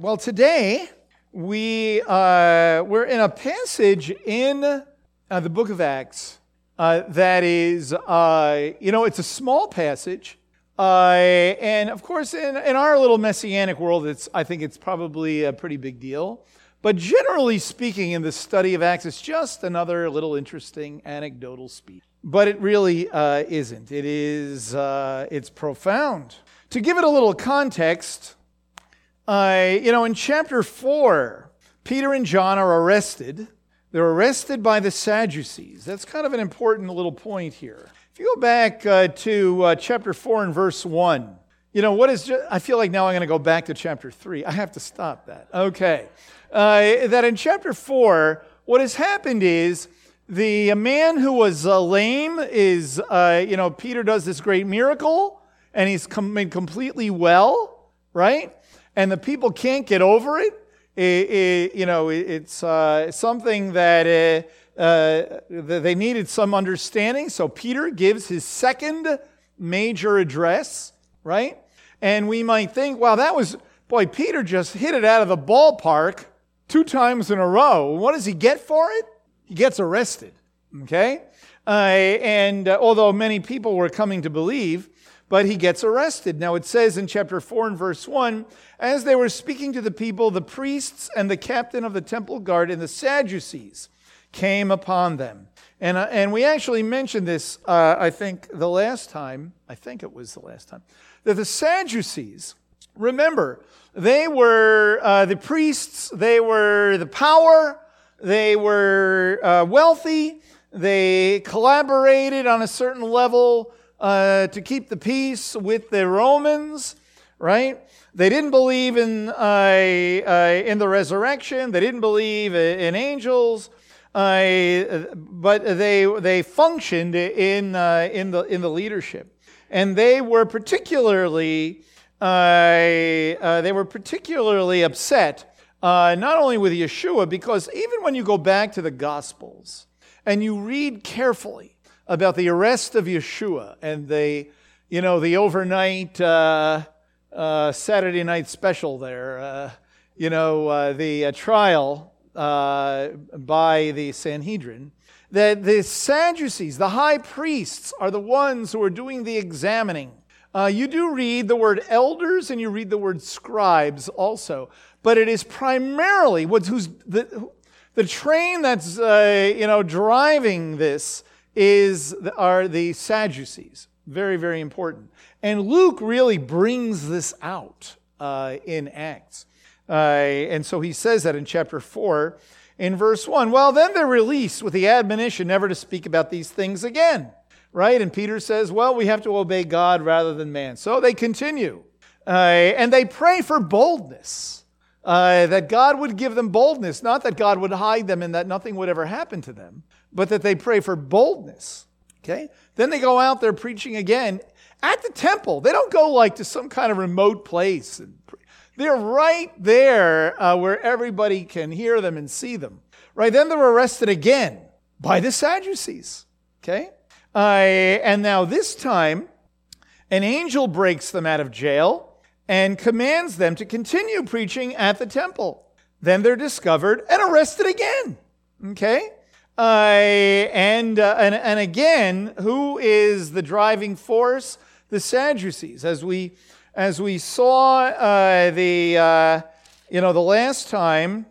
Well, today we uh, we're in a passage in uh, the book of Acts uh, that is, uh, you know, it's a small passage, uh, and of course, in, in our little messianic world, it's I think it's probably a pretty big deal. But generally speaking, in the study of Acts, it's just another little interesting anecdotal speech. But it really uh, isn't. It is. it's profound. To give it a little context. Uh, you know, in chapter 4, Peter and John are arrested. They're arrested by the Sadducees. That's kind of an important little point here. If you go back uh, to uh, chapter 4 and verse 1, you know, what is, just, I feel like now I'm going to go back to chapter 3. I have to stop that. Okay. Uh, that in chapter 4, what has happened is the man who was uh, lame is, uh, you know, Peter does this great miracle and he's com- completely well, right? And the people can't get over it, it, it you know, it, it's uh, something that uh, uh, they needed some understanding. So Peter gives his second major address, right? And we might think, wow, that was, boy, Peter just hit it out of the ballpark two times in a row. What does he get for it? He gets arrested, okay? Uh, and uh, although many people were coming to believe, but he gets arrested. Now it says in chapter 4 and verse 1 As they were speaking to the people, the priests and the captain of the temple guard and the Sadducees came upon them. And, uh, and we actually mentioned this, uh, I think, the last time. I think it was the last time. That the Sadducees, remember, they were uh, the priests, they were the power, they were uh, wealthy, they collaborated on a certain level uh, to keep the peace with the Romans, right? They didn't believe in, uh, uh, in the resurrection, they didn't believe in angels. Uh, but they, they functioned in, uh, in, the, in the leadership. And they were particularly, they were particularly upset uh, not only with Yeshua, because even when you go back to the Gospels and you read carefully, about the arrest of Yeshua and the, you know, the overnight uh, uh, Saturday night special there, uh, you know, uh, the uh, trial uh, by the Sanhedrin, that the Sadducees, the high priests, are the ones who are doing the examining. you do read the word elders and you read the word scribes also, but it is primarily what's who's the, the train that's you know driving this is, are the Sadducees. Very, very important. And Luke really brings this out uh, in Acts. Uh, and so he says that in chapter 4 in verse 1. Well, then they're released with the admonition never to speak about these things again. Right? And Peter says, well, we have to obey God rather than man. So they continue. Uh, and they pray for boldness. Uh, that God would give them boldness, not that God would hide them and that nothing would ever happen to them, but that they pray for boldness. Okay? Then they go out there preaching again at the temple. They don't go like to some kind of remote place. They're right there uh, where everybody can hear them and see them. Right? Then they're arrested again by the Sadducees. Okay? Uh, and now this time, an angel breaks them out of jail and commands them to continue preaching at the temple. Then they're discovered and arrested again. Okay? Uh, and, uh, and, and again, who is the driving force? The Sadducees. As we, as we saw uh, the, you know, the last time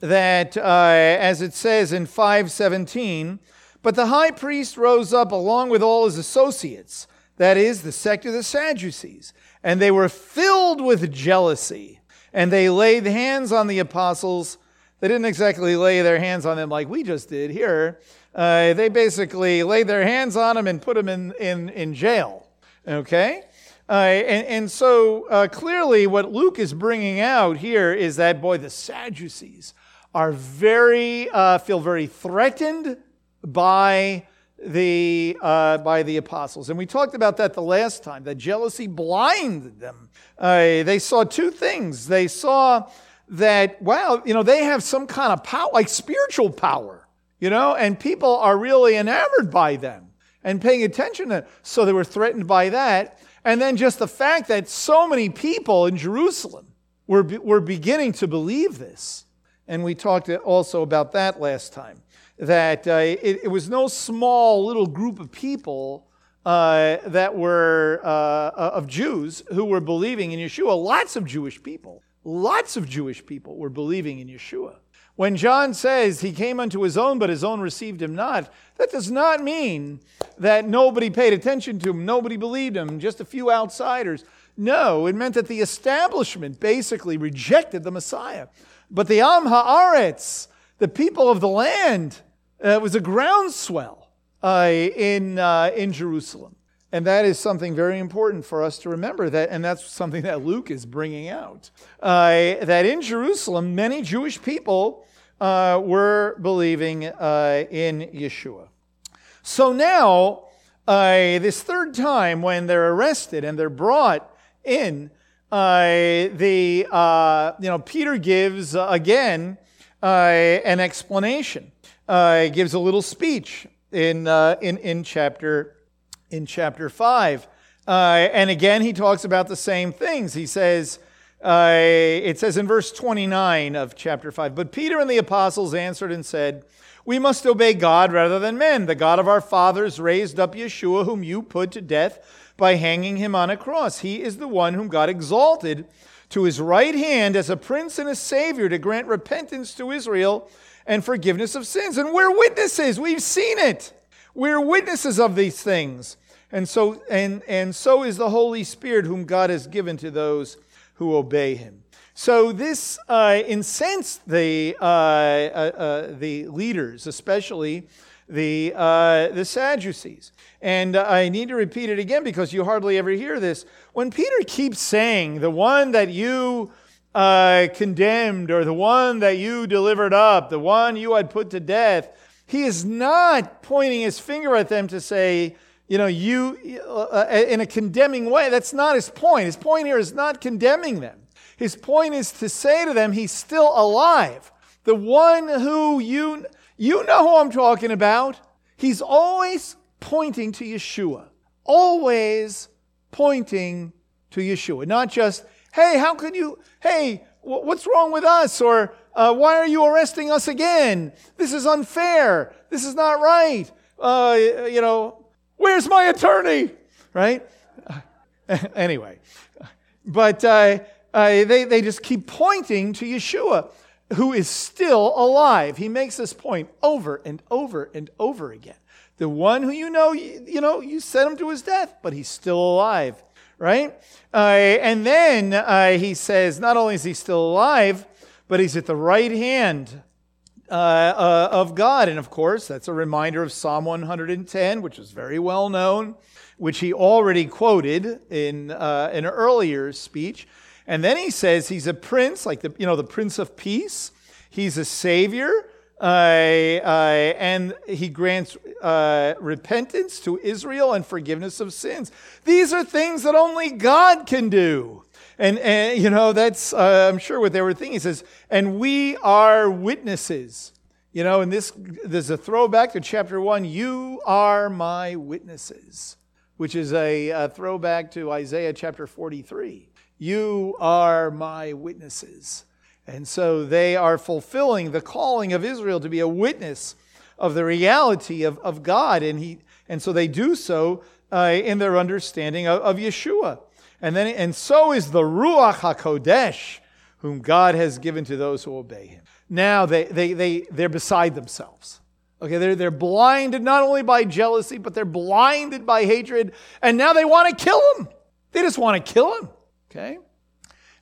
that, uh, as it says in 517, but the high priest rose up along with all his associates, that is, the sect of the Sadducees, and they were filled with jealousy, and they laid hands on the apostles they didn't exactly lay their hands on them like we just did here. Uh, they basically laid their hands on them and put them in, in, in jail. Okay? Uh, and, and so uh, clearly, what Luke is bringing out here is that, boy, the Sadducees are very, uh, feel very threatened by the, uh, by the apostles. And we talked about that the last time, that jealousy blinded them. Uh, they saw two things. They saw that, wow, you know, they have some kind of power, like spiritual power, you know, and people are really enamored by them and paying attention to So they were threatened by that. And then just the fact that so many people in Jerusalem were, were beginning to believe this. And we talked also about that last time. That uh, it, it, was no small little group of people uh, that were uh, of Jews who were believing in Yeshua. Lots of Jewish people, lots of Jewish people were believing in Yeshua. When John says he came unto his own, but his own received him not, that does not mean that nobody paid attention to him, nobody believed him, just a few outsiders. No, it meant that the establishment basically rejected the Messiah. But the Am Haaretz, the people of the land, uh, was a groundswell uh, in, uh, in Jerusalem. And that is something very important for us to remember that, and that's something that Luke is bringing out. Uh, that in Jerusalem, many Jewish people uh, were believing uh, in Yeshua. So now, uh, this third time when they're arrested and they're brought in, uh, the uh, you know Peter gives again an explanation, gives a little speech in in in chapter in chapter five, and again he talks about the same things. He says. Uh, it says in verse 29 of chapter 5 But Peter and the apostles answered and said, We must obey God rather than men. The God of our fathers raised up Yeshua, whom you put to death by hanging him on a cross. He is the one whom God exalted to his right hand as a prince and a savior to grant repentance to Israel and forgiveness of sins. And we're witnesses. We've seen it. We're witnesses of these things. And so, and, and so is the Holy Spirit, whom God has given to those who obey him. So this uh, incensed the, uh, uh, uh the leaders, especially the, uh, the Sadducees. And I need to repeat it again because you hardly ever hear this. When Peter keeps saying, the one that you uh, condemned or the one that you delivered up, the one you had put to death, he is not pointing his finger at them to say, you know, you uh, uh, in a condemning way. That's not his point. His point here is not condemning them. His point is to say to them, he's still alive. The one who you you know who I'm talking about. He's always pointing to Yeshua. Always pointing to Yeshua. Not just, hey, how could you, hey, what's wrong with us? Or uh, why are you arresting us again? This is unfair. This is not right. Uh, you know, Where's my attorney? Right? anyway, but uh, uh, they, they just keep pointing to Yeshua, who is still alive. He makes this point over and over and over again. The one who you know, you, you know, you sent him to his death, but he's still alive, right? Uh, and then uh, he says, not only is he still alive, but he's at the right hand uh, uh, of God. And of course, that's a reminder of Psalm 110, which is very well known, which he already quoted in uh, an earlier speech. And then he says he's a prince, like the, you know, the prince of peace. He's a savior. Uh, uh, and he grants repentance to Israel and forgiveness of sins. These are things that only God can do. And, and you know, that's, uh, I'm sure what they were thinking. He says, and we are witnesses. You know, and this, there's a throwback to chapter one. You are my witnesses, which is a, a throwback to Isaiah chapter 43. You are my witnesses. And so they are fulfilling the calling of Israel to be a witness of the reality of, of God. And, he, and so they do so uh, in their understanding of, of Yeshua. And then, and so is the Ruach HaKodesh, whom God has given to those who obey him. Now they, they, they, they're beside themselves. Okay, they're, they're blinded not only by jealousy, but they're blinded by hatred. And now they want to kill him. They just want to kill him. Okay?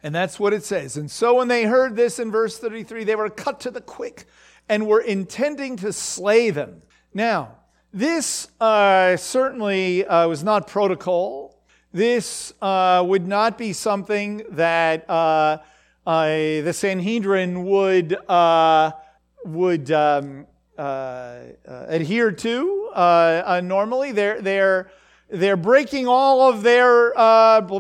And that's what it says. And so when they heard this in verse 33, they were cut to the quick and were intending to slay them. Now, this uh, certainly uh, was not protocol. This uh, would not be something that uh, uh, the Sanhedrin would, uh, would um, uh, adhere to normally. They're, they're, they're breaking all of their,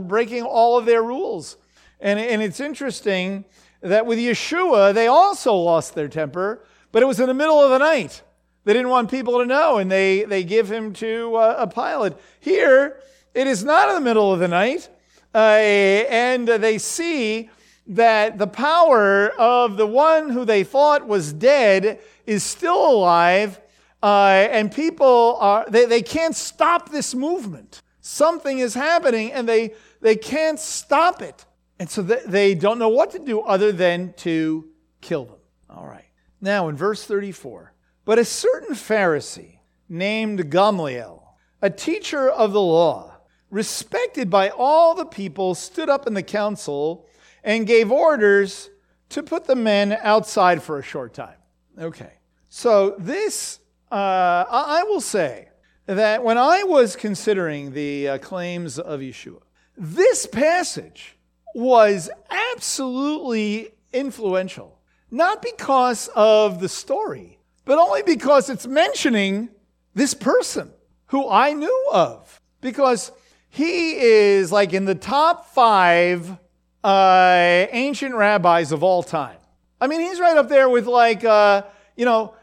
breaking all of their rules. And, and it's interesting that with Yeshua, they also lost their temper, but it was in the middle of the night. They didn't want people to know, and they, they give him to a Pilate. Here, it is not in the middle of the night, uh, and they see that the power of the one who they thought was dead is still alive, uh, and people are, they, they can't stop this movement. Something is happening, and they, they can't stop it. And so they, they don't know what to do other than to kill them. All right. Now, in verse 34, but a certain Pharisee named Gamaliel, a teacher of the law, respected by all the people, stood up in the council and gave orders to put the men outside for a short time. Okay. So, this, uh, I will say that when I was considering the uh, claims of Yeshua, this passage was absolutely influential, not because of the story, but only because it's mentioning this person who I knew of. Because he is like in the top five uh, ancient rabbis of all time. I mean, he's right up there with like, uh, you know,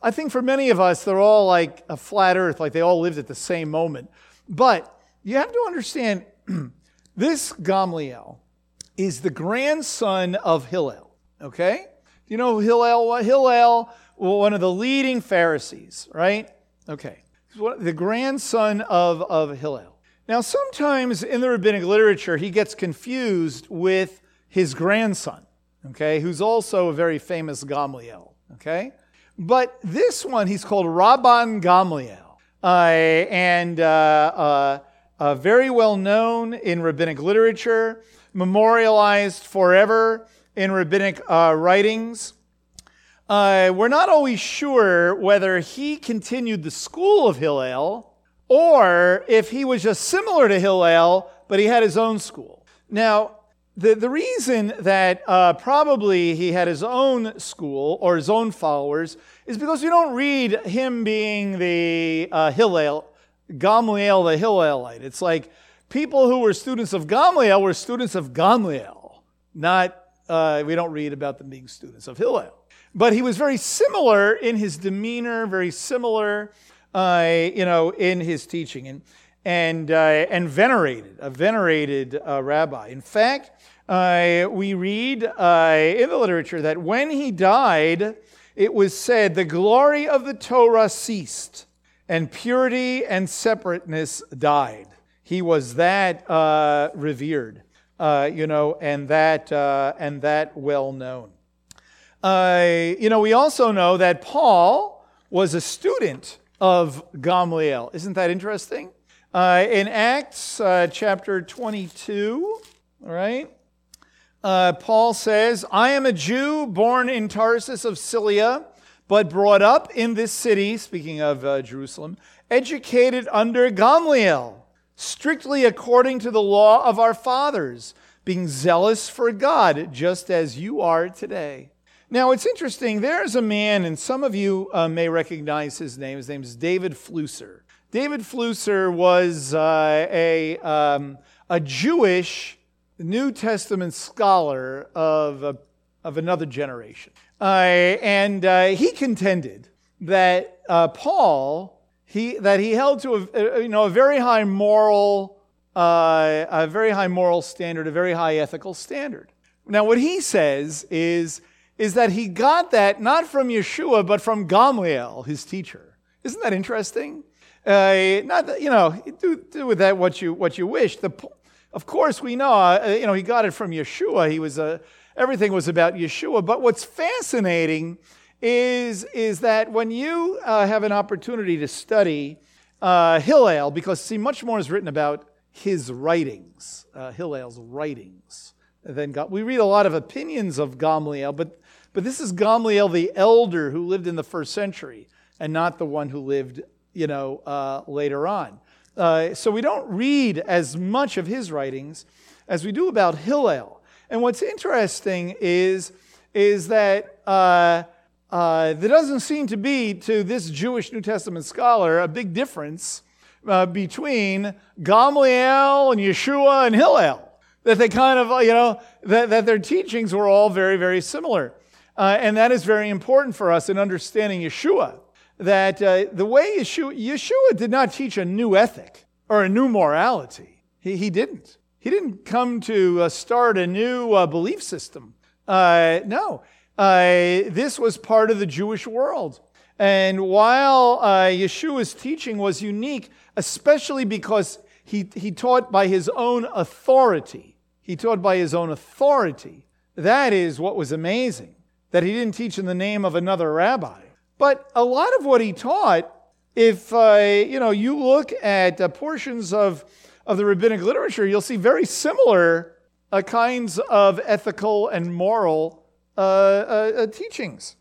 I think for many of us, they're all like a flat earth, like they all lived at the same moment. But you have to understand this Gamliel is the grandson of Hillel. Okay? You know Hillel? Hillel, one of the leading Pharisees, right? Okay. The grandson of, of Hillel. Now, sometimes in the rabbinic literature, he gets confused with his grandson, okay, who's also a very famous Gamliel, okay? But this one, he's called Rabban Gamliel, uh, and uh, uh, very well known in rabbinic literature, memorialized forever in rabbinic uh, writings. Uh, we're not always sure whether he continued the school of Hillel or if he was just similar to Hillel, but he had his own school. Now, the, the reason that uh, probably he had his own school or his own followers is because we don't read him being the uh, Hillel, Gamliel the Hillelite. It's like people who were students of Gamliel were students of Gamliel, not, uh, we don't read about them being students of Hillel. But he was very similar in his demeanor, very similar uh, you know, in his teaching and, and, uh, and venerated, a venerated uh, rabbi. In fact, uh, we read uh, in the literature that when he died, it was said, the glory of the Torah ceased, and purity and separateness died. He was that uh, revered, you know, and that, and that well known. you know, we also know that Paul was a student of Gamaliel. Isn't that interesting? Uh, in Acts uh, chapter 22, all right, uh, Paul says, I am a Jew born in Tarsus of Cilicia, but brought up in this city, speaking of uh, Jerusalem, educated under Gamaliel, strictly according to the law of our fathers, being zealous for God, just as you are today. Now, it's interesting. There's a man, and some of you uh, may recognize his name. His name is David Flusser. David Flusser was uh, a, um, a Jewish New Testament scholar of, uh, of another generation. Uh, and uh, he contended that uh, Paul, he, that he held to a, you know, a very high moral, a very high moral standard, a very high ethical standard. Now, what he says is is that he got that not from Yeshua, but from Gamliel, his teacher. Isn't that interesting? Uh, not that, you know, do, do with that what you, what you wish. The, of course, we know, uh, you know, he got it from Yeshua. He was a, everything was about Yeshua. But what's fascinating is, is that when you uh, have an opportunity to study uh, Hillel, because see, much more is written about his writings, uh, Hillel's writings than God. We read a lot of opinions of Gamliel, but but this is Gamaliel the elder who lived in the first century and not the one who lived, you know, uh, later on. Uh, so we don't read as much of his writings as we do about Hillel. And what's interesting is, is that uh, uh there doesn't seem to be, to this Jewish New Testament scholar, a big difference uh, between Gamaliel and Yeshua and Hillel. That they kind of, you know, that, that their teachings were all very, very similar. Uh, and that is very important for us in understanding Yeshua. That uh, the way Yeshua, Yeshua did not teach a new ethic or a new morality. He, he didn't. He didn't come to uh, start a new uh, belief system. Uh, no, uh, this was part of the Jewish world. And while Yeshua's teaching was unique, especially because he, he taught by his own authority, he taught by his own authority. That is what was amazing, that he didn't teach in the name of another rabbi. But a lot of what he taught, if uh, you know, you look at uh, portions of, of the rabbinic literature, you'll see very similar uh, kinds of ethical and moral uh, uh, uh, teachings.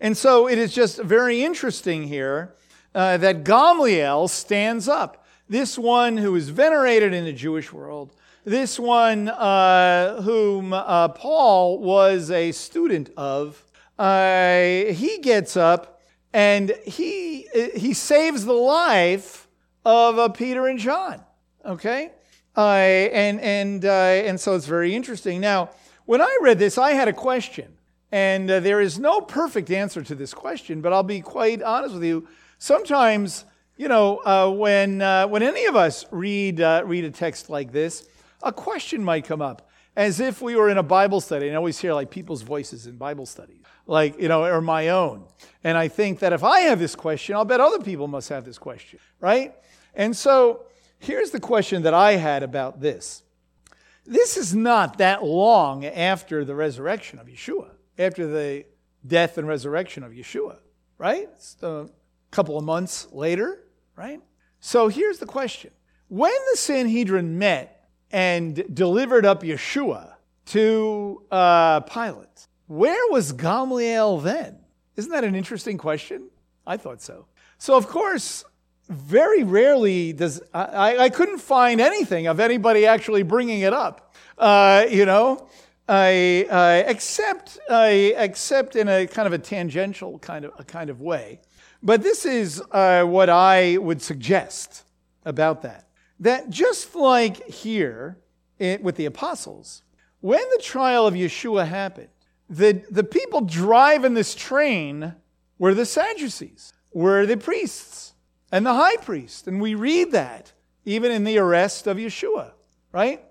And so it is just very interesting here that Gamliel stands up. This one who is venerated in the Jewish world, this one uh, whom uh, Paul was a student of, uh, he gets up and he, he saves the life of uh, Peter and John. Okay? Uh, and, and, uh, and so it's very interesting. Now, when I read this, I had a question. And there is no perfect answer to this question, but I'll be quite honest with you. Sometimes, you know, when, when any of us read, read a text like this, a question might come up as if we were in a Bible study. And I always hear like people's voices in Bible studies, like, you know, or my own. And I think that if I have this question, I'll bet other people must have this question, right? And so here's the question that I had about this. This is not that long after the resurrection of Yeshua, after the death and resurrection of Yeshua, right? It's a couple of months later, right? So here's the question When the Sanhedrin met and delivered up Yeshua to uh, Pilate. Where was Gamliel then? Isn't that an interesting question? I thought so. So, of course, very rarely does I, I couldn't find anything of anybody actually bringing it up. Uh, you know, I, uh, except except in a kind of a tangential kind of a kind of way. But this is uh, what I would suggest about that that just like here with the apostles, when the trial of Yeshua happened, the, the people driving this train were the Sadducees, were the priests, and the high priest. And we read that even in the arrest of Yeshua, right?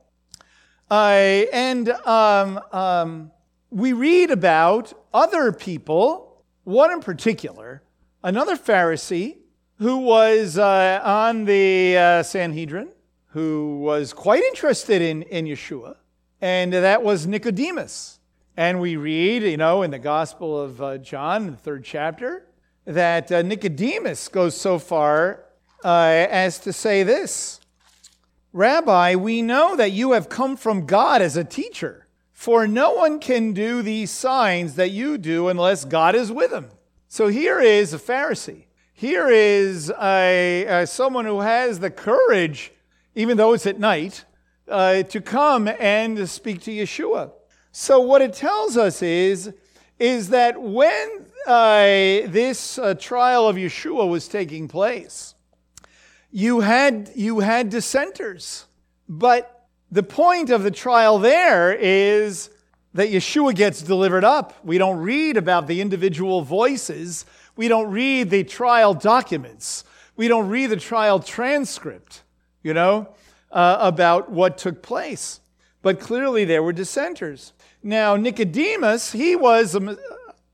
Uh, and um, um, we read about other people, one in particular, another Pharisee who was uh, on the uh, Sanhedrin, who was quite interested in, in Yeshua, and that was Nicodemus. And we read, you know, in the Gospel of uh, John, the third chapter, that uh, Nicodemus goes so far uh, as to say this Rabbi, we know that you have come from God as a teacher, for no one can do these signs that you do unless God is with him. So here is a Pharisee here is a, a, someone who has the courage, even though it's at night, uh, to come and speak to Yeshua. So what it tells us is, is that when uh, this uh, trial of Yeshua was taking place, you had, you had dissenters. But the point of the trial there is that Yeshua gets delivered up. We don't read about the individual voices we don't read the trial documents. We don't read the trial transcript, you know, uh, about what took place. But clearly there were dissenters. Now, Nicodemus, he was, I'm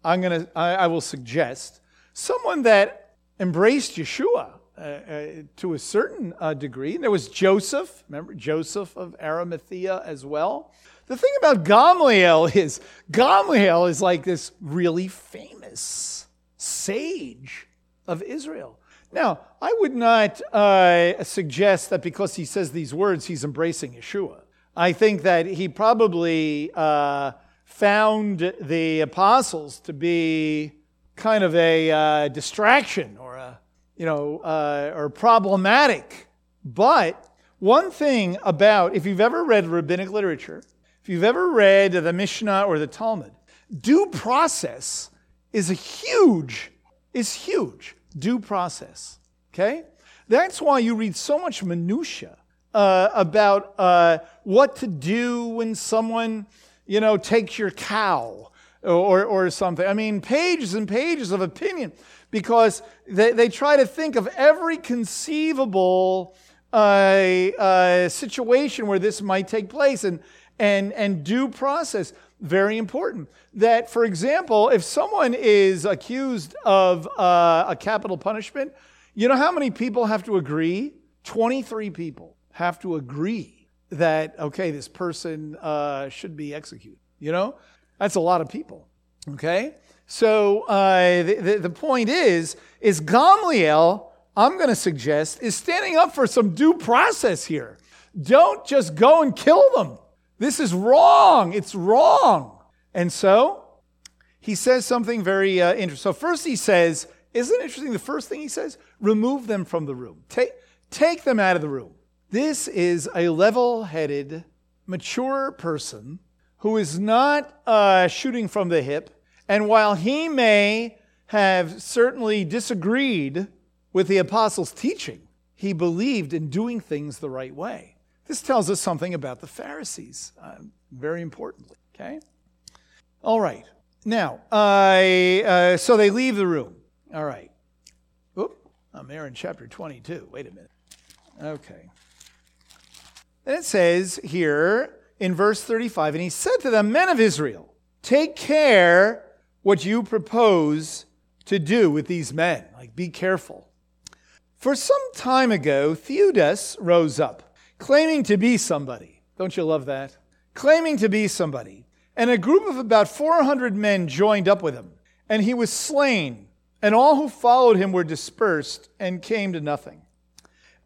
going to, I will suggest, someone that embraced Yeshua uh, uh, to a certain uh, degree. There was Joseph, remember Joseph of Arimathea as well. The thing about Gamliel is, Gamliel is like this really famous sage of Israel. Now, I would not uh, suggest that because he says these words, he's embracing Yeshua. I think that he probably uh, found the apostles to be kind of a uh, distraction or a, you know, uh, or problematic. But one thing about, if you've ever read rabbinic literature, if you've ever read the Mishnah or the Talmud, due process is a huge, is huge due process. Okay? That's why you read so much minutia uh, about uh, what to do when someone, you know, takes your cow or, or something. I mean, pages and pages of opinion because they, they try to think of every conceivable a, a situation where this might take place and, and, and due process. Very important. That, for example, if someone is accused of uh, a capital punishment, you know how many people have to agree? 23 people have to agree that, okay, this person uh, should be executed. You know? That's a lot of people. Okay? So uh, the, the, the point is, is Gamliel, I'm going to suggest, is standing up for some due process here. Don't just go and kill them. This is wrong. It's wrong. And so he says something very uh, interesting. So first he says, isn't it interesting? The first thing he says, remove them from the room. Take, take them out of the room. This is a level headed, mature person who is not uh, shooting from the hip. And while he may have certainly disagreed with the apostles' teaching, he believed in doing things the right way. This tells us something about the Pharisees, uh, very importantly. Okay? All right. Now, uh, so they leave the room. All right. Oop, I'm there in chapter 22. Wait a minute. Okay. And it says here in verse 35 And he said to the men of Israel, Take care what you propose to do with these men. Like, be careful. For some time ago, Theudas rose up, claiming to be somebody. Don't you love that? Claiming to be somebody. And a group of about 400 men joined up with him. And he was slain, and all who followed him were dispersed and came to nothing.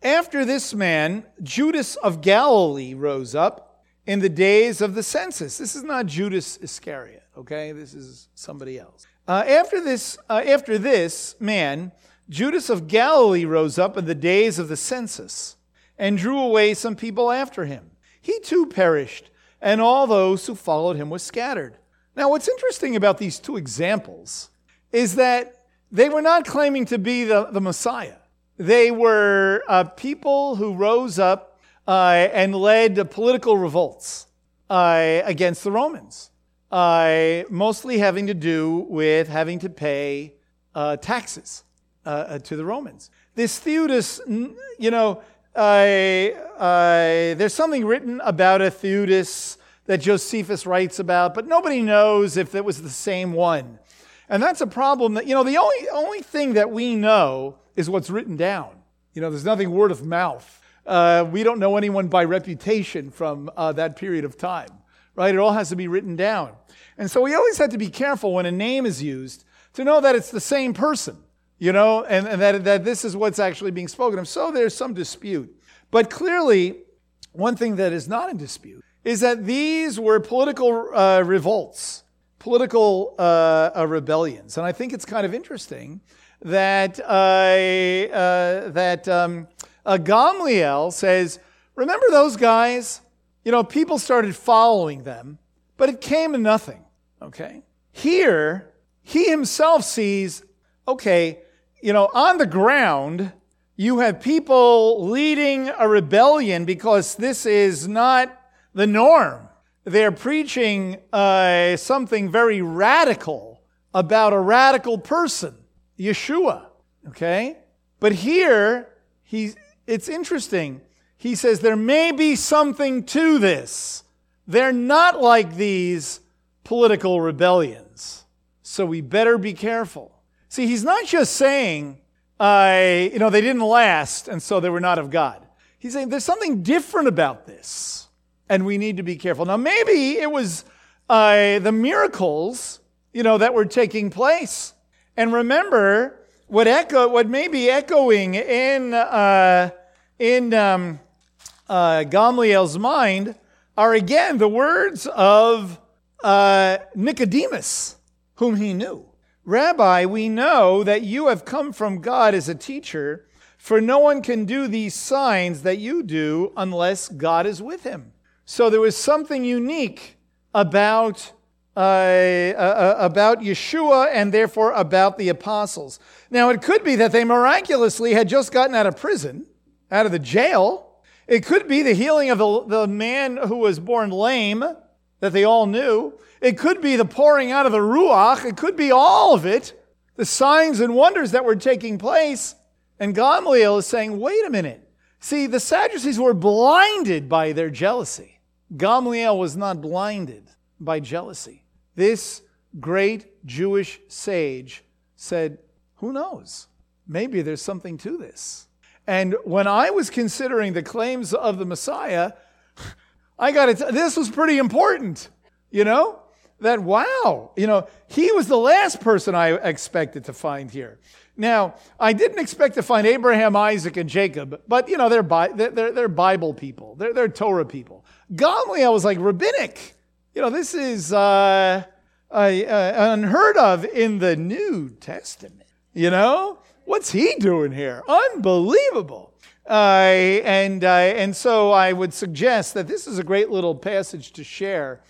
After this man, Judas of Galilee rose up in the days of the census. This is not Judas Iscariot, okay? This is somebody else. Uh, after this, uh, after this man, Judas of Galilee rose up in the days of the census and drew away some people after him. He too perished, and all those who followed him were scattered. Now, what's interesting about these two examples is that they were not claiming to be the, the Messiah. They were uh, people who rose up uh, and led political revolts uh, against the Romans, uh, mostly having to do with having to pay uh, taxes uh, to the Romans. This Theudas, you know, there's something written about a Theudas that Josephus writes about, but nobody knows if it was the same one. And that's a problem that, you know, the only, only thing that we know is what's written down. You know, there's nothing word of mouth. Uh, we don't know anyone by reputation from uh, that period of time, right? It all has to be written down. And so we always have to be careful when a name is used to know that it's the same person, you know, and, and that, that this is what's actually being spoken of. So there's some dispute. But clearly, one thing that is not in dispute is that these were political uh, revolts, political uh, uh, rebellions. And I think it's kind of interesting that, uh, that um, uh, Gamliel says, Remember those guys? You know, people started following them, but it came to nothing. Okay? Here, he himself sees, okay, you know, on the ground, you have people leading a rebellion because this is not the norm. They're preaching uh, something very radical about a radical person. Yeshua. Okay? But here, he, it's interesting. He says there may be something to this. They're not like these political rebellions. So we better be careful. See, he's not just saying, uh, you know, they didn't last and so they were not of God. He's saying there's something different about this and we need to be careful. Now, maybe it was uh, the miracles, you know, that were taking place. And remember, what echo, what may be echoing in uh, in um, uh, Gamliel's mind are again the words of uh, Nicodemus, whom he knew. Rabbi, we know that you have come from God as a teacher, for no one can do these signs that you do unless God is with him. So there was something unique about uh, uh, uh, about Yeshua and therefore about the apostles. Now, it could be that they miraculously had just gotten out of prison, out of the jail. It could be the healing of the, the man who was born lame that they all knew. It could be the pouring out of the Ruach. It could be all of it, the signs and wonders that were taking place. And Gamaliel is saying, wait a minute. See, the Sadducees were blinded by their jealousy. Gamaliel was not blinded by jealousy. This great Jewish sage said, Who knows? Maybe there's something to this. And when I was considering the claims of the Messiah, I got it. This was pretty important, you know? That, wow, you know, he was the last person I expected to find here. Now, I didn't expect to find Abraham, Isaac, and Jacob, but, you know, they're, they're, they're Bible people, they're, they're Torah people. Gamaliel was like rabbinic. You know, this is uh, uh, unheard of in the New Testament, you know? What's he doing here? Unbelievable. Uh, and, uh, and so I would suggest that this is a great little passage to share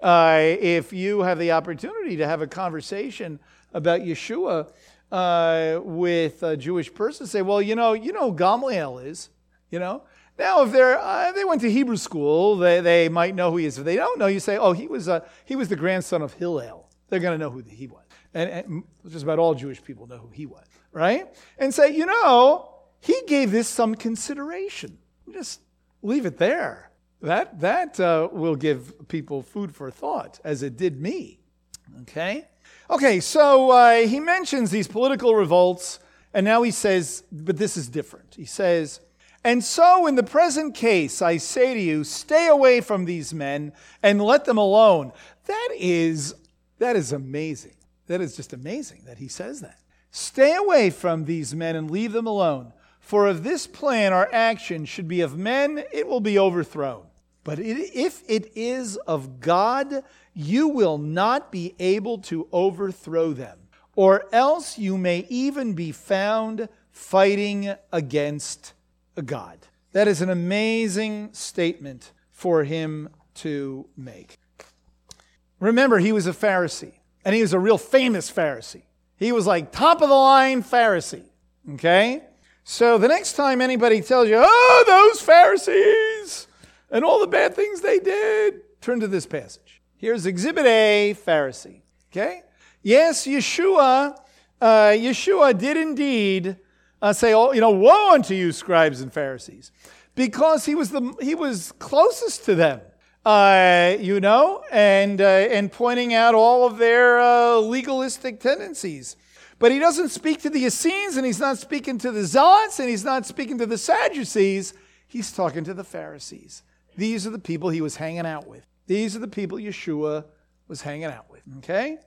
uh, if you have the opportunity to have a conversation about Yeshua uh, with a Jewish person. Say, well, you know, you know Gamaliel is, you know. Now, if they're, uh, they went to Hebrew school, they, they might know who he is. If they don't know, you say, oh, he was, uh, he was the grandson of Hillel. They're going to know who he was. And, and just about all Jewish people know who he was right? And say, you know, he gave this some consideration. Just leave it there. That, that uh, will give people food for thought, as it did me. Okay? Okay, so uh, he mentions these political revolts, and now he says, but this is different. He says, and so in the present case, I say to you, stay away from these men and let them alone. That is, that is amazing. That is just amazing that he says that. Stay away from these men and leave them alone. For if this plan or action should be of men, it will be overthrown. But if it is of God, you will not be able to overthrow them, or else you may even be found fighting against God. That is an amazing statement for him to make. Remember, he was a Pharisee, and he was a real famous Pharisee. He was like top of the line Pharisee. Okay? So the next time anybody tells you, oh, those Pharisees and all the bad things they did, turn to this passage. Here's Exhibit A, Pharisee. Okay? Yes, Yeshua, uh, Yeshua did indeed uh, say, oh, you know, woe unto you, scribes and Pharisees, because he was the he was closest to them uh, you know, and, uh, and pointing out all of their uh, legalistic tendencies. But he doesn't speak to the Essenes, and he's not speaking to the Zealots, and he's not speaking to the Sadducees. He's talking to the Pharisees. These are the people he was hanging out with. These are the people Yeshua was hanging out with. Okay?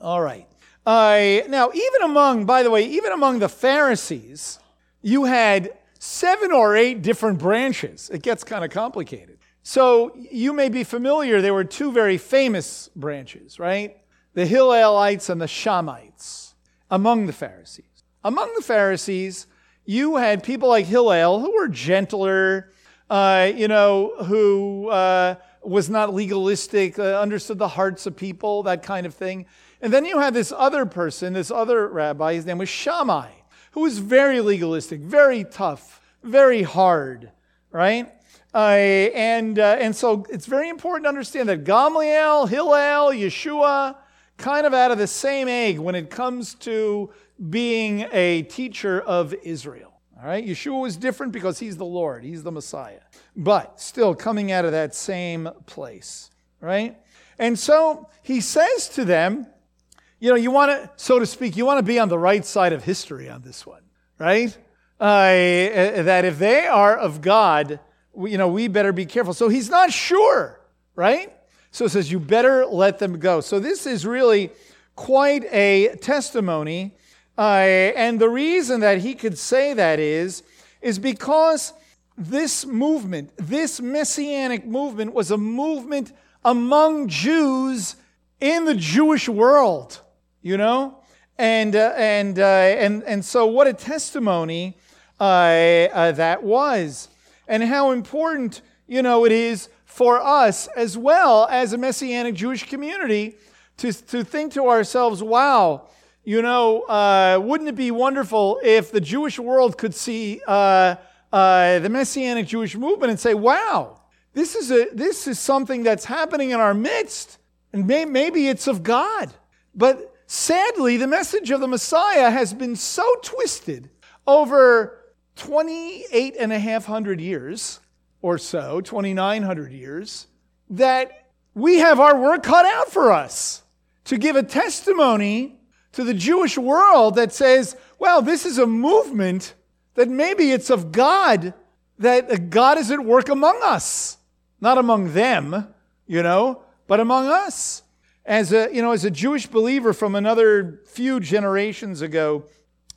All right. Uh, now, even among, by the way, even among the Pharisees, you had seven or eight different branches. It gets kind of complicated. So you may be familiar, there were two very famous branches, right? The Hillelites and the Shammaites among the Pharisees. Among the Pharisees, you had people like Hillel who were gentler, uh, you know, who uh, was not legalistic, uh, understood the hearts of people, that kind of thing. And then you had this other person, this other rabbi, his name was Shammai, who was very legalistic, very tough, very hard, right? Uh, and, uh, and so it's very important to understand that Gamaliel, Hillel, Yeshua, kind of out of the same egg when it comes to being a teacher of Israel. All right, Yeshua was different because he's the Lord, he's the Messiah, but still coming out of that same place, right? And so he says to them, you know, you want to, so to speak, you want to be on the right side of history on this one, right? Uh, that if they are of God, you know, we better be careful. So he's not sure, right? So it says, you better let them go. So this is really quite a testimony. Uh, and the reason that he could say that is, is because this movement, this messianic movement, was a movement among Jews in the Jewish world, you know? And, uh, and, uh, and, and so, what a testimony uh, uh, that was and how important, you know, it is for us as well as a Messianic Jewish community to, to think to ourselves, wow, you know, uh, wouldn't it be wonderful if the Jewish world could see uh, uh, the Messianic Jewish movement and say, wow, this is, a, this is something that's happening in our midst, and may, maybe it's of God. But sadly, the message of the Messiah has been so twisted over 28 and a half hundred years or so, 2,900 years, that we have our work cut out for us to give a testimony to the Jewish world that says, well, this is a movement that maybe it's of God, that God is at work among us, not among them, you know, but among us. As a, you know, as a Jewish believer from another few generations ago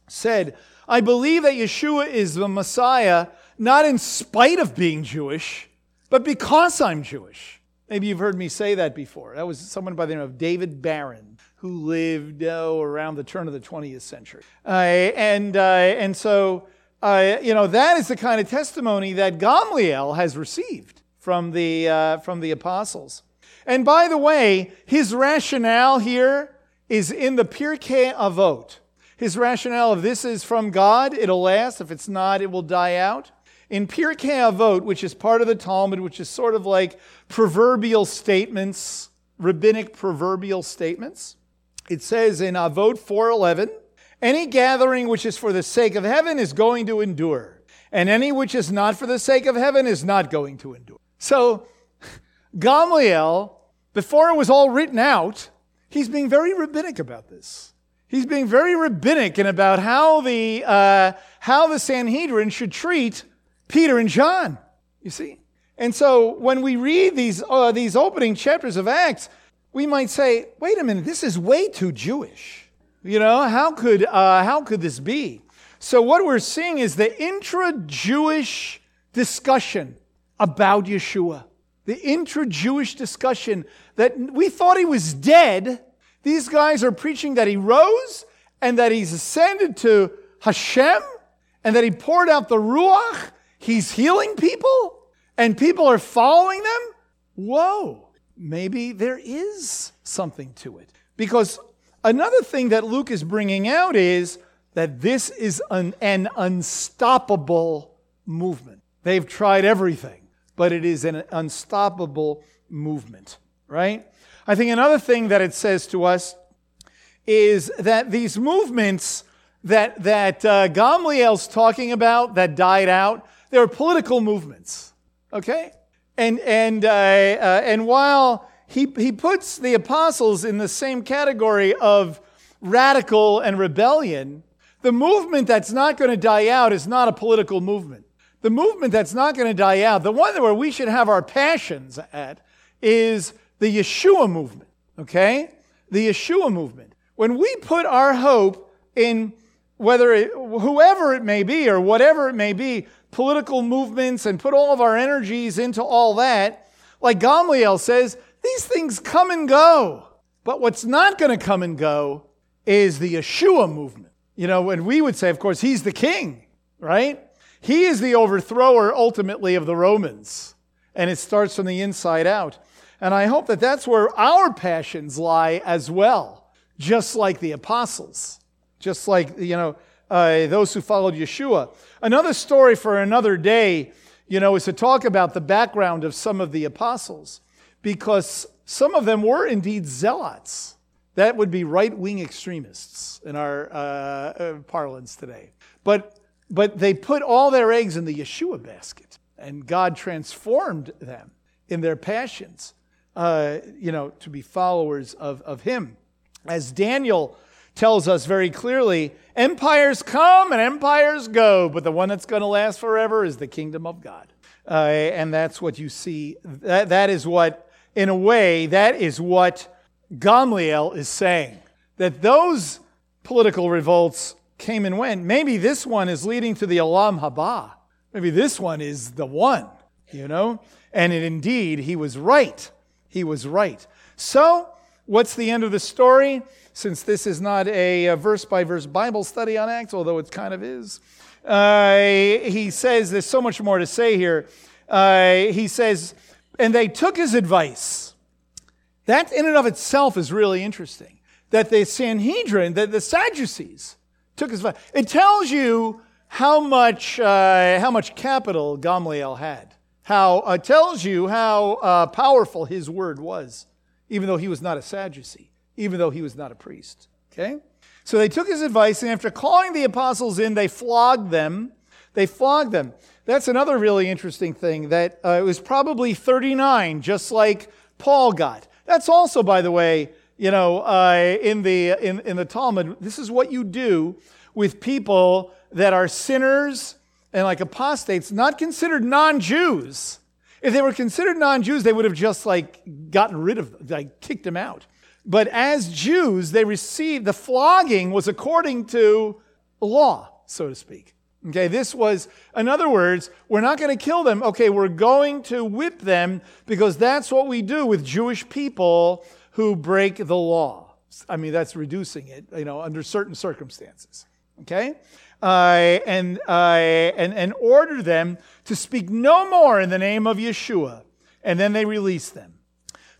said, I believe that Yeshua is the Messiah, not in spite of being Jewish, but because I'm Jewish. Maybe you've heard me say that before. That was someone by the name of David Baron, who lived oh, around the turn of the 20th century. Uh, and, uh, and so, uh, you know, that is the kind of testimony that Gamliel has received from the, uh, from the apostles. And by the way, his rationale here is in the Pirkei Avot. His rationale of this is from God, it'll last. If it's not, it will die out. In Pirkei Avot, which is part of the Talmud, which is sort of like proverbial statements, rabbinic proverbial statements, it says in Avot 4:11, any gathering which is for the sake of heaven is going to endure, and any which is not for the sake of heaven is not going to endure. So Gamliel, before it was all written out, he's being very rabbinic about this. He's being very rabbinic and about how the, uh, how the Sanhedrin should treat Peter and John, you see. And so when we read these, uh, these opening chapters of Acts, we might say, wait a minute, this is way too Jewish. You know, how could, uh, how could this be? So what we're seeing is the intra-Jewish discussion about Yeshua. The intra-Jewish discussion that we thought he was dead, these guys are preaching that he rose and that he's ascended to Hashem and that he poured out the Ruach. He's healing people and people are following them. Whoa, maybe there is something to it. Because another thing that Luke is bringing out is that this is an, an unstoppable movement. They've tried everything, but it is an unstoppable movement, right? I think another thing that it says to us is that these movements that, that uh, Gamliel's talking about that died out, they're political movements, okay? And, and, uh, uh, and while he, he puts the apostles in the same category of radical and rebellion, the movement that's not going to die out is not a political movement. The movement that's not going to die out, the one where we should have our passions at, is the Yeshua movement, okay? The Yeshua movement. When we put our hope in whether it, whoever it may be or whatever it may be, political movements, and put all of our energies into all that, like Gamliel says, these things come and go. But what's not going to come and go is the Yeshua movement. You know, and we would say, of course, he's the king, right? He is the overthrower ultimately of the Romans. And it starts from the inside out. And I hope that that's where our passions lie as well, just like the apostles, just like, you know, uh, those who followed Yeshua. Another story for another day, you know, is to talk about the background of some of the apostles, because some of them were indeed zealots. That would be right wing extremists in our uh, uh, parlance today. But, but they put all their eggs in the Yeshua basket, and God transformed them in their passions uh, you know, to be followers of, of him. As Daniel tells us very clearly, empires come and empires go, but the one that's going to last forever is the kingdom of God. Uh, and that's what you see. That, that is what, in a way, that is what Gamliel is saying. That those political revolts came and went. Maybe this one is leading to the Olam Haba. Maybe this one is the one, you know? And it, indeed, he was right he was right. So, what's the end of the story? Since this is not a verse by verse Bible study on Acts, although it kind of is, uh, he says there's so much more to say here. Uh, he says, and they took his advice. That in and of itself is really interesting. That the Sanhedrin, that the Sadducees took his advice. It tells you how much, uh, how much capital Gamliel had how uh, tells you how uh, powerful his word was, even though he was not a Sadducee, even though he was not a priest. Okay? So they took his advice, and after calling the apostles in, they flogged them. They flogged them. That's another really interesting thing that uh, it was probably 39, just like Paul got. That's also, by the way, you know, uh, in, the, in, in the Talmud, this is what you do with people that are sinners and like apostates, not considered non Jews. If they were considered non Jews, they would have just like gotten rid of them, like kicked them out. But as Jews, they received the flogging was according to law, so to speak. Okay, this was, in other words, we're not going to kill them. Okay, we're going to whip them because that's what we do with Jewish people who break the law. I mean, that's reducing it, you know, under certain circumstances. Okay? Uh, and, uh, and, and order them to speak no more in the name of Yeshua. And then they release them.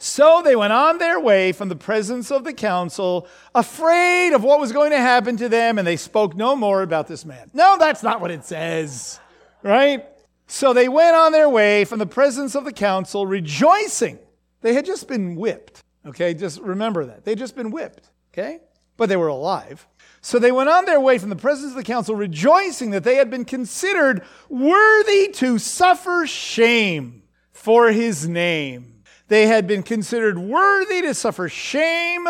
So they went on their way from the presence of the council, afraid of what was going to happen to them, and they spoke no more about this man. No, that's not what it says, right? So they went on their way from the presence of the council, rejoicing. They had just been whipped, okay? Just remember that. They'd just been whipped, okay? But they were alive. So they went on their way from the presence of the council, rejoicing that they had been considered worthy to suffer shame for his name. They had been considered worthy to suffer shame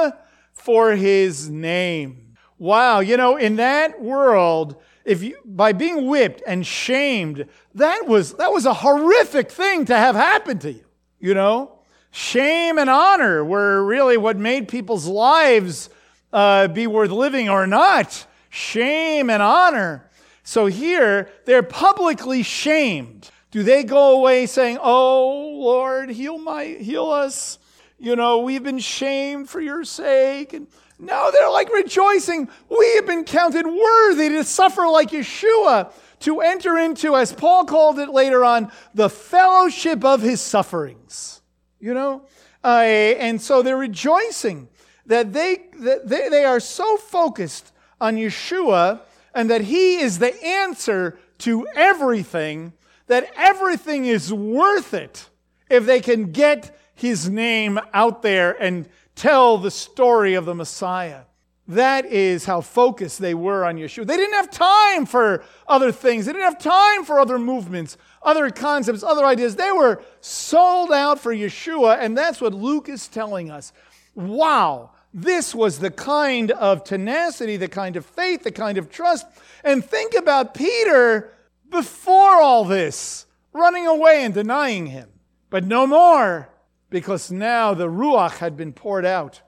for his name. Wow, you know, in that world, if you by being whipped and shamed, that was that was a horrific thing to have happen to you. You know, shame and honor were really what made people's lives uh, be worth living or not. Shame and honor. So here, they're publicly shamed. Do they go away saying, Oh, Lord, heal, my, heal us? You know, we've been shamed for your sake. And no, they're like rejoicing. We have been counted worthy to suffer like Yeshua, to enter into, as Paul called it later on, the fellowship of his sufferings. You know? Uh, and so they're rejoicing that they, that they, they are so focused on Yeshua and that he is the answer to everything that everything is worth it if they can get his name out there and tell the story of the Messiah. That is how focused they were on Yeshua. They didn't have time for other things. They didn't have time for other movements, other concepts, other ideas. They were sold out for Yeshua, and that's what Luke is telling us. Wow, this was the kind of tenacity, the kind of faith, the kind of trust. And think about Peter before all this, running away and denying him. But no more, because now the Ruach had been poured out,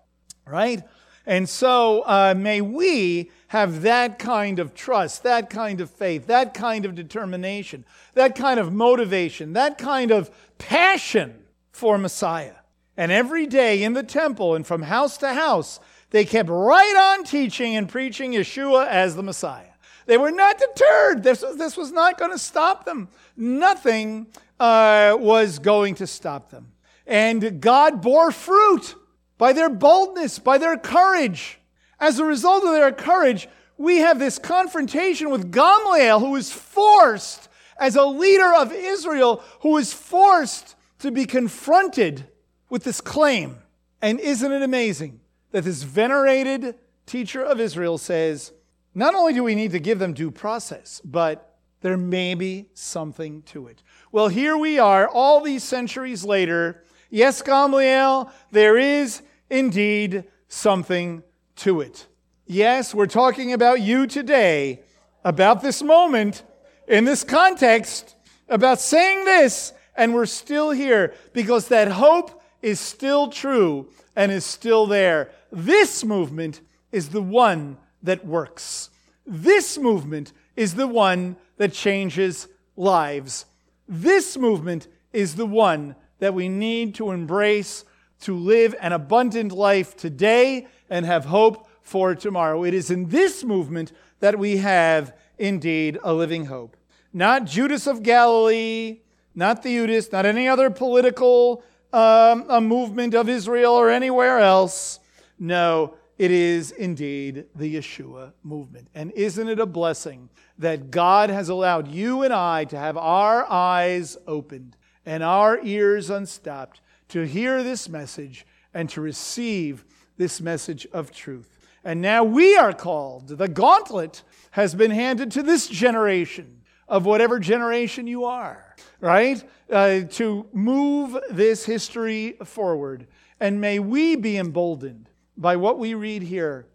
right? And so uh, may we have that kind of trust, that kind of faith, that kind of determination, that kind of motivation, that kind of passion for Messiah. And every day in the temple and from house to house, they kept right on teaching and preaching Yeshua as the Messiah. They were not deterred. This was, this was not going to stop them. Nothing uh, was going to stop them. And God bore fruit by their boldness, by their courage. As a result of their courage, we have this confrontation with Gamaliel, who is forced, as a leader of Israel, who is forced to be confronted with this claim. And isn't it amazing that this venerated teacher of Israel says, not only do we need to give them due process, but there may be something to it. Well, here we are, all these centuries later. Yes, Gamaliel, there is indeed something to it. Yes, we're talking about you today, about this moment, in this context, about saying this, and we're still here because that hope is still true and is still there. This movement is the one that works. This movement is the one that changes lives. This movement is the one that we need to embrace to live an abundant life today and have hope for tomorrow. It is in this movement that we have indeed a living hope. Not Judas of Galilee, not Theudas, not any other political um, movement of Israel or anywhere else. No, it is indeed the Yeshua movement. And isn't it a blessing that God has allowed you and I to have our eyes opened and our ears unstopped to hear this message and to receive this message of truth? And now we are called. The gauntlet has been handed to this generation of whatever generation you are, right? Uh, to move this history forward. And may we be emboldened by what we read here,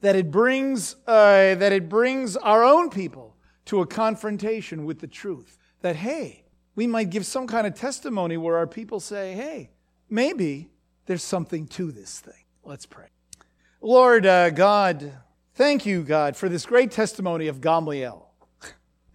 that it brings, uh, that it brings our own people to a confrontation with the truth. That, hey, we might give some kind of testimony where our people say, hey, maybe there's something to this thing. Let's pray. Lord uh, God, thank you, God, for this great testimony of Gamliel.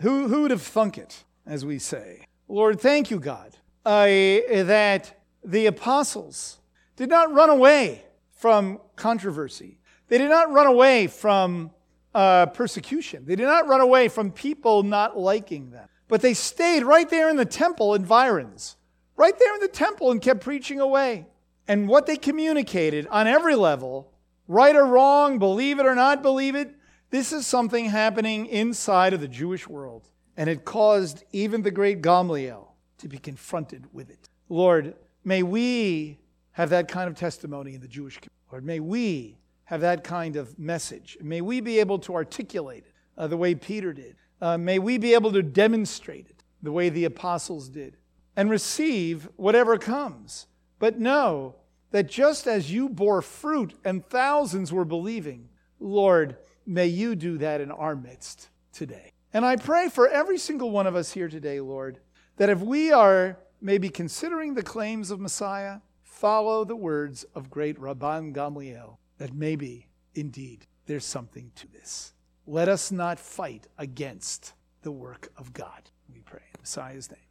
Who, who would have thunk it, as we say? Lord, thank you, God, uh, that the apostles did not run away from controversy. They did not run away from uh, persecution. They did not run away from people not liking them. But they stayed right there in the temple environs, right there in the temple, and kept preaching away. And what they communicated on every level, right or wrong, believe it or not believe it, this is something happening inside of the Jewish world. And it caused even the great Gamliel to be confronted with it. Lord, may we have that kind of testimony in the Jewish community. Lord, may we have that kind of message. May we be able to articulate it uh, the way Peter did. Uh, may we be able to demonstrate it the way the apostles did and receive whatever comes. But know that just as you bore fruit and thousands were believing, Lord, may you do that in our midst today. And I pray for every single one of us here today, Lord, that if we are maybe considering the claims of Messiah, follow the words of great Rabban Gamliel, that maybe indeed there's something to this. Let us not fight against the work of God. We pray in Messiah's name.